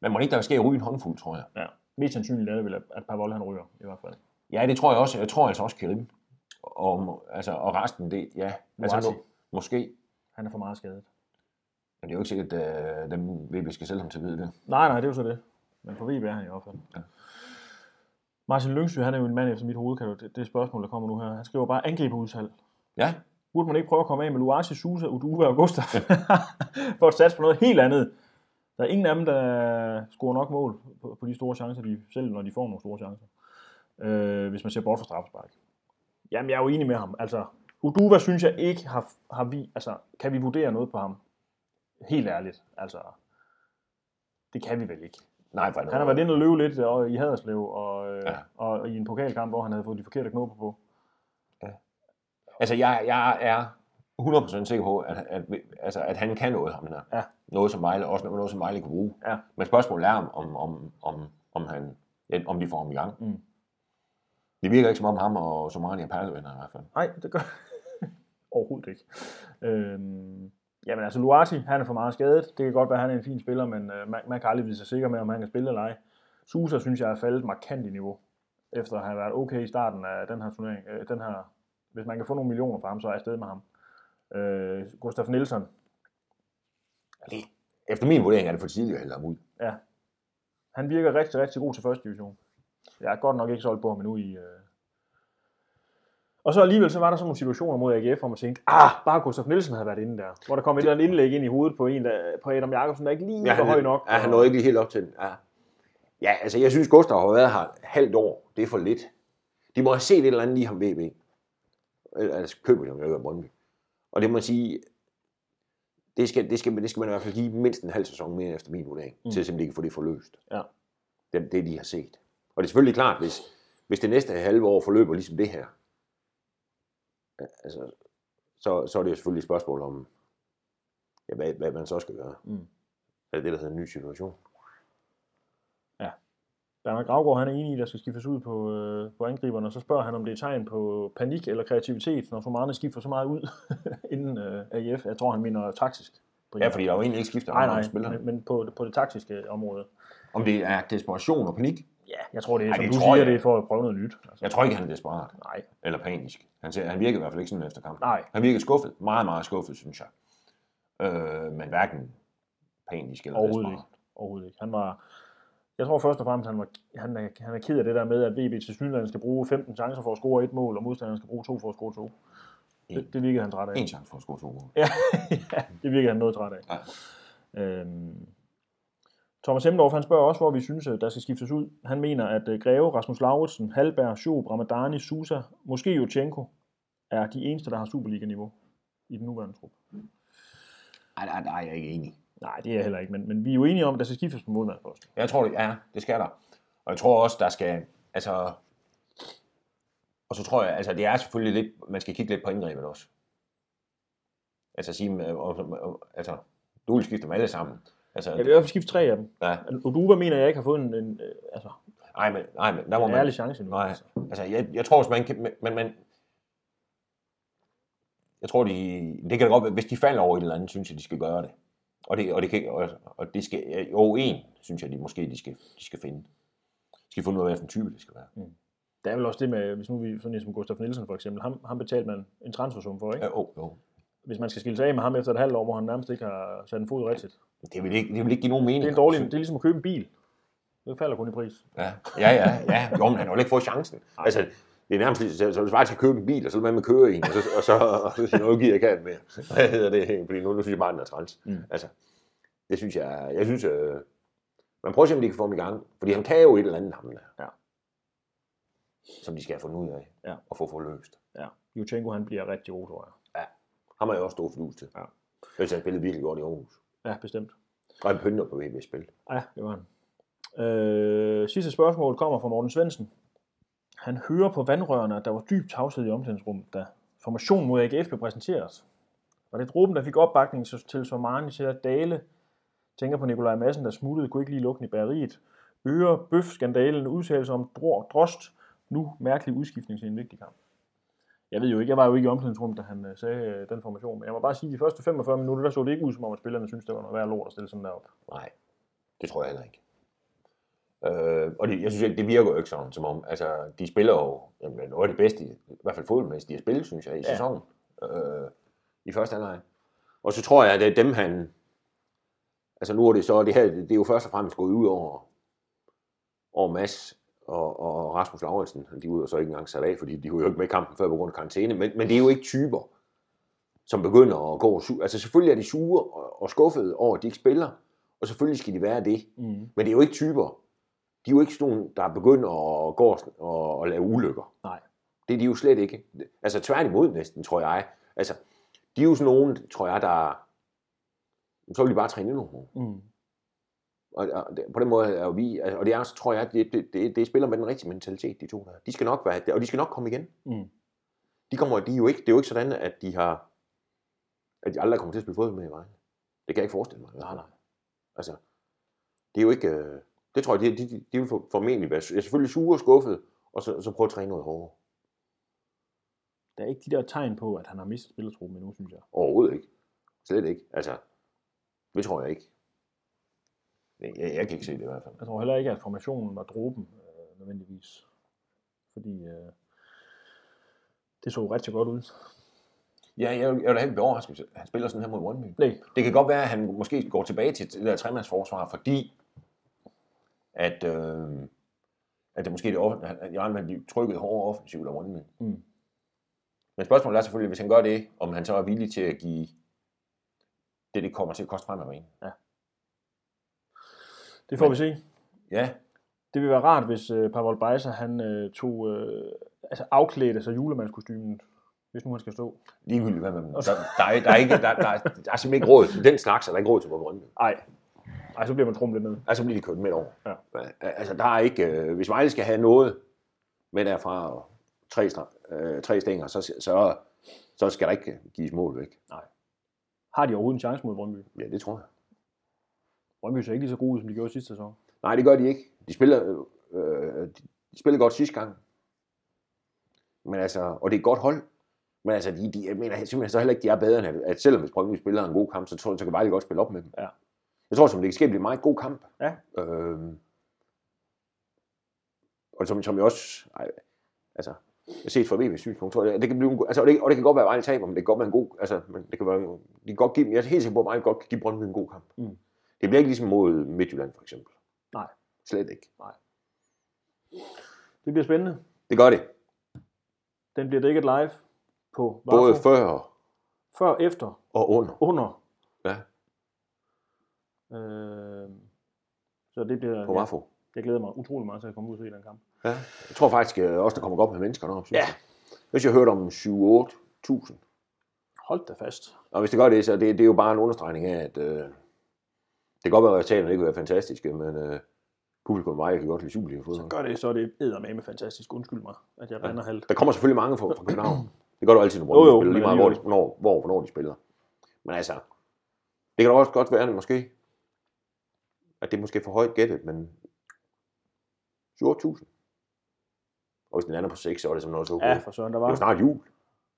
men må ikke der sker ryge en håndfuld, tror jeg. Ja. Mest sandsynligt er det vel, at, Pavol han ryger, i hvert fald. Ja, det tror jeg også. Jeg tror altså også Kerim. Og, altså, og resten, det, ja. Altså, nu, måske. Han er for meget skadet. Men det er jo ikke sikkert, at uh, dem VB skal sælge ham til at vide det. Nej, nej, det er jo så det. Men for VB er han i hvert fald. Ja. Martin Lyngsø, han er jo en mand efter mit hoved, kan du, det, det spørgsmål, der kommer nu her. Han skriver bare angriberudsalg. Ja, Burde man ikke prøve at komme af med Luasi, Susa, Uduva og Gustaf? for at satse på noget helt andet. Der er ingen af dem, der scorer nok mål på, på de store chancer, de selv når de får nogle store chancer. Øh, hvis man ser bort fra straffespark. Jamen, jeg er jo enig med ham. Altså, Uduva synes jeg ikke har, har vi, altså, kan vi vurdere noget på ham? Helt ærligt. Altså, det kan vi vel ikke. nej, for Han har været inde og løbe lidt og, i Haderslev, og, øh, Ja. ja. og i en pokalkamp, hvor han havde fået de forkerte knopper på. Altså, jeg, jeg er 100% sikker på, at, at, altså, at han kan noget, ham der. Ja. Noget, som Vejle, også noget, som Vejle kan bruge. Ja. Men spørgsmålet er, om, om, om, om, han, ja, om de får ham i gang. Mm. Det virker ikke som om ham og Somani er perlevenner i hvert fald. Nej, det gør overhovedet ikke. Øhm, jamen altså, Luati, han er for meget skadet. Det kan godt være, at han er en fin spiller, men øh, man, man kan aldrig vide sig sikker med, om han kan spille eller ej. Susa synes jeg er faldet markant i niveau, efter at have været okay i starten af den her turnering. Øh, den her, hvis man kan få nogle millioner for ham, så er jeg afsted med ham. Øh, Gustaf Nielsen, Efter min vurdering er det for tidligt at hælde ham ud. ja, han virker rigtig, rigtig god til første division. Jeg er godt nok ikke solgt på ham endnu i... Øh... Og så alligevel så var der sådan nogle situationer mod AGF, hvor man tænkte, ah, bare Gustaf Nielsen havde været inde der. Hvor der kom et eller andet indlæg ind i hovedet på en, der, på Adam Jakobsen, der ikke lige ja, var høj nok. Ja, han nåede ikke lige helt op til den. Ja. ja, altså jeg synes, Gustav har været her halvt år. Det er for lidt. De må have set et eller andet i ham VB. Altså køber de ham jo i Brøndby. Og det må man sige, det skal, det, skal, det skal man i hvert fald give mindst en halv sæson mere efter min vurdering, mm. til at simpelthen kan få det forløst. Ja. Det, det, de har set. Og det er selvfølgelig klart, hvis, hvis det næste halve år forløber ligesom det her, ja, altså, så, så er det jo selvfølgelig et spørgsmål om, ja, hvad, hvad man så skal gøre. Mm. Er det det, der hedder en ny situation? Bernard Gravgaard, han er enig i, at der skal skiftes ud på, øh, på angriberne, og så spørger han, om det er tegn på panik eller kreativitet, når Somane skifter så meget ud inden øh, AGF. Jeg tror, han mener taktisk. Ja, fordi der er jo egentlig ikke skifter Nej, nej, spillere. men, men på, på det taktiske område. Om det er desperation og panik? Ja, jeg tror, det er, Ej, som det du siger, jeg. det er for at prøve noget nyt. Altså, Jeg tror ikke, han er desperat nej, eller panisk. Han, ser, han virker i hvert fald ikke sådan efter kampen. nej, Han virker skuffet. Meget, meget skuffet, synes jeg. Øh, men hverken panisk eller overhovedet desperat. ikke. Overhovedet ikke. Han var, jeg tror først og fremmest, han, var, han, er, han er ked af det der med, at VB til Sydland skal bruge 15 chancer for at score et mål, og modstanderen skal bruge to for at score to. Det, det virkede han træt af. En chance for at score to mål. Ja, ja, det virker han noget træt af. Ja. Øhm, Thomas Hemdorf, han spørger også, hvor vi synes, at der skal skiftes ud. Han mener, at øh, Greve, Rasmus Lauritsen, Halberg, Sjob, Ramadani, Susa, måske Jutchenko, er de eneste, der har Superliga-niveau i den nuværende trup. Ej, nej, nej, jeg er ikke enig. Nej, det er jeg heller ikke, men, men vi er jo enige om, at der skal skiftes på målmandsposten. Jeg tror, det, ja, det skal der. Og jeg tror også, der skal, altså, og så tror jeg, altså det er selvfølgelig lidt, man skal kigge lidt på indgrebet også. Altså sige, og, altså, du vil skifte dem alle sammen. Altså, Jeg vil i hvert fald skifte tre af dem. ja, Oduva mener jeg ikke har fået en, en øh, altså, nej, men, nej, men der må en man, ærlig chance nu. Nej, Altså. altså jeg, jeg tror også, man kan, men, men jeg tror, de, det kan da godt være, hvis de falder over et eller andet, synes jeg, de skal gøre det. Og det, og det, kan, og, og det skal, jo en, synes jeg, de måske de skal, de skal finde. De skal finde ud af, hvilken type det skal være. Der er vel også det med, hvis nu vi, sådan en som Gustaf Nielsen for eksempel, ham, ham betalte man en transfersum for, ikke? Ja, jo, jo. Hvis man skal skille sig af med ham efter et halvt år, hvor han nærmest ikke har sat en fod rigtigt. Det vil ikke, det vil ikke give nogen mening. Det er en dårlig, det er ligesom at købe en bil. Det falder kun i pris. Ja, ja, ja. ja. Jo, men han har ikke fået chancen. Altså, Det er nærmest så, så hvis bare skal købe en bil, og så være med at køre en, og så, og så, og så siger, nu gider jeg ikke have mere. Hvad hedder det? Fordi nu, nu synes jeg bare, den er træls. Mm. Altså, det synes jeg, jeg synes, øh, man prøver at se, om de kan få ham i gang. Fordi han kan jo et eller andet, ham der. Ja. Som de skal have fundet ud af. Ja. Og få forløst. Ja, Jutsenko han bliver rigtig god, tror jeg. Ham har jeg også stor fidus til. Ja. Hvis han spillede virkelig godt i Aarhus. Ja, bestemt. Og han pynter på VB-spil. Ja, det var han. Øh, sidste spørgsmål kommer fra Morten Svendsen. Han hører på vandrørene, at der var dyb tavshed i omklædningsrummet, da formationen mod AGF blev præsenteret. Var det dråben, der fik opbakning til Somani til at dale? Tænker på Nikolaj Madsen, der smuttede, kunne ikke lige lukke i bæreriet. Øger bøf-skandalen, udtalelse om dror, drost, nu mærkelig udskiftning til en vigtig kamp. Jeg ved jo ikke, jeg var jo ikke i omklædningsrummet, da han øh, sagde øh, den formation, men jeg må bare sige, at de første 45 minutter, der så det ikke ud, som om at spillerne synes det var noget værd lort at stille sådan der op. Nej, det tror jeg heller ikke. Øh, og det, jeg synes det virker jo ikke sådan, som om, altså, de spiller jo jamen, noget af det bedste, i hvert fald fodboldmæssigt, de har spillet, synes jeg, i Ja. sæsonen, øh, i første halvleg. Og så tror jeg, at det er dem, han, altså nu er det så, det her, det er jo først og fremmest gået ud over, over Mads og, og Rasmus Lauritsen. De var jo så ikke engang sat af, fordi de var jo ikke med i kampen før på grund af karantæne, men, men det er jo ikke typer, som begynder at gå su- Altså selvfølgelig er de sure og, og skuffede over, at de ikke spiller, og selvfølgelig skal de være det. Mm. Men det er jo ikke typer. De er jo ikke sådan nogle, der begynder at gå og, og lave ulykker. Nej. Det er de jo slet ikke. Altså tværtimod næsten, tror jeg. Altså, de er jo sådan nogen, tror jeg, der... Så vil de bare træne endnu. Mm. Og, og på den måde er vi... Og det er også, tror jeg, det, det, det, det spiller med den rigtige mentalitet, de to der. De skal nok være... Og de skal nok komme igen. Mm. De kommer, de er jo ikke, det er jo ikke sådan, at de har... At de aldrig kommer til at spille fodbold med i vejen. Det kan jeg ikke forestille mig. Nej, nej. Altså, det er jo ikke... øh, Det tror jeg, de, de, de, vil for- formentlig være selvfølgelig sure og skuffet, og så, så prøve at træne noget hårdere. Der er ikke de der tegn på, at han har mistet spillertruppen endnu, synes jeg. Overhovedet ikke. Slet ikke. Altså, det tror jeg ikke. Jeg, jeg, jeg kan ikke se det i hvert fald. Jeg tror heller ikke, at formationen var dråben øh, nødvendigvis. Fordi øh, det så jo rigtig godt ud. Ja, jeg, jeg vil da ikke blive overrasket, hvis han spiller sådan her mod Brøndby. Nej. Det kan godt være, at han måske går tilbage til det der tremandsforsvar, fordi at, øh, at det måske er det at at de trykkede hårdere offensivt af Brøndby. Mm. Men spørgsmålet er selvfølgelig, hvis han gør det, om han så er villig til at give det, det kommer til at koste frem af banen. Det får Men- vi se. Ja, Det ville være rart, hvis øh, Pavel Beiser, han øh, tog, øh, altså afklædte sig julemandskostymen, hvis nu han skal stå. ligegyldigt hvad dem. Der, der, er, der, er ikke, der, der, er, der er simpelthen ikke råd til den slags, er der ikke råd til på Brøndby. Ej. Ej, så bliver man trumlet ned. Altså bliver de kørt midt over. Ja. Altså der er ikke, øh, hvis Vejle skal have noget med derfra, og tre, øh, tre stænger, så, så, så skal der ikke gives mål væk. Har de overhovedet en chance mod Brøndby? Ja, det tror jeg. Brøndby ser ikke lige så gode ud, som de gjorde sidste sæson. Nej, det gør de ikke. De spiller, øh, de spiller godt sidste gang. Men altså, og det er et godt hold. Men altså, de, de, jeg mener simpelthen så heller ikke, de er bedre end, at, at selvom hvis Brøndby spiller en god kamp, så tror jeg, så kan Vejle godt spille op med dem. Ja. Jeg tror, som det kan ske, det bliver en meget god kamp. Ja. Øhm, og som, som jeg også, ej, altså, jeg set fra VB's synspunkt, tror jeg, det kan blive en, god- altså, og, det, og det kan godt være, at Vejle taber, men det kan godt være en god, altså, men det kan være, en- de kan godt give, jeg er helt sikker på, at Vejle godt kan give Brøndby en god kamp. Mm. Det bliver ikke ligesom mod Midtjylland, for eksempel. Nej. Slet ikke. Det bliver spændende. Det gør det. Den bliver dækket live på Både Vafo. før før, efter, og under. under. Ja. Øh, så det bliver, På ja, Wafo. jeg glæder mig utrolig meget til at komme ud og se den kamp. Ja. Jeg tror faktisk øh, også, der kommer godt med mennesker synes Ja. jeg. Hvis jeg hørte om 7-8.000. Hold da fast. Og hvis det gør det, så det, det er jo bare en understregning af, at øh, det kan godt være, at resultaterne ikke vil være fantastiske, men øh, publikum var kan godt lide Superliga Så fodbold. gør det, så er det eddermame fantastisk. Undskyld mig, at jeg Ja. render halvt. Der kommer selvfølgelig mange fra, fra København. Det gør du altid, når Brøndby spiller, lige meget, hvor, de, hvornår, hvor, hvornår de spiller. Men altså, det kan da også godt være, at måske, at det er måske for højt gættet, men 7.000. Og hvis den lander på 6, så er det som noget så Ja, Det for søren, der er jo var. snart jul.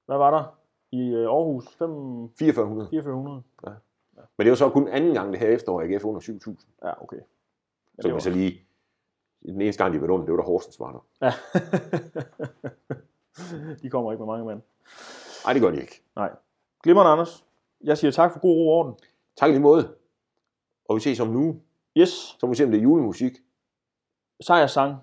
Hvad var der? I øh, Aarhus? 5, 4400. 4400? Men det jo så kun anden gang det her efterår, AGF under 7.000. Ja, okay. Ja, Så det kan var- vi så lige... Den eneste gang, de var under, det var da Horsens var der. Ja. de kommer ikke med mange mand. Nej, det gør de ikke. Nej. Glimrende, Anders. Jeg siger tak for god ro og orden. Tak i lige måde. Og vi ses om nu. Yes, Så må vi se, om det er julemusik. sejrssang.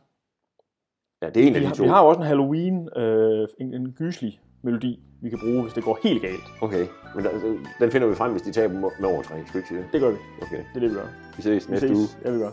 Ja, det er en af Vi de to. vi har jo også en Halloween, øh, en, en gyselig melodi, vi kan bruge, hvis det går helt galt. Okay, men der, den finder vi frem, hvis de taber med over tre. Skal vi ikke sige det? Det gør vi. Okay, Det er det, vi gør. vi ses Vi næste uge. ses. Ja, vi gør.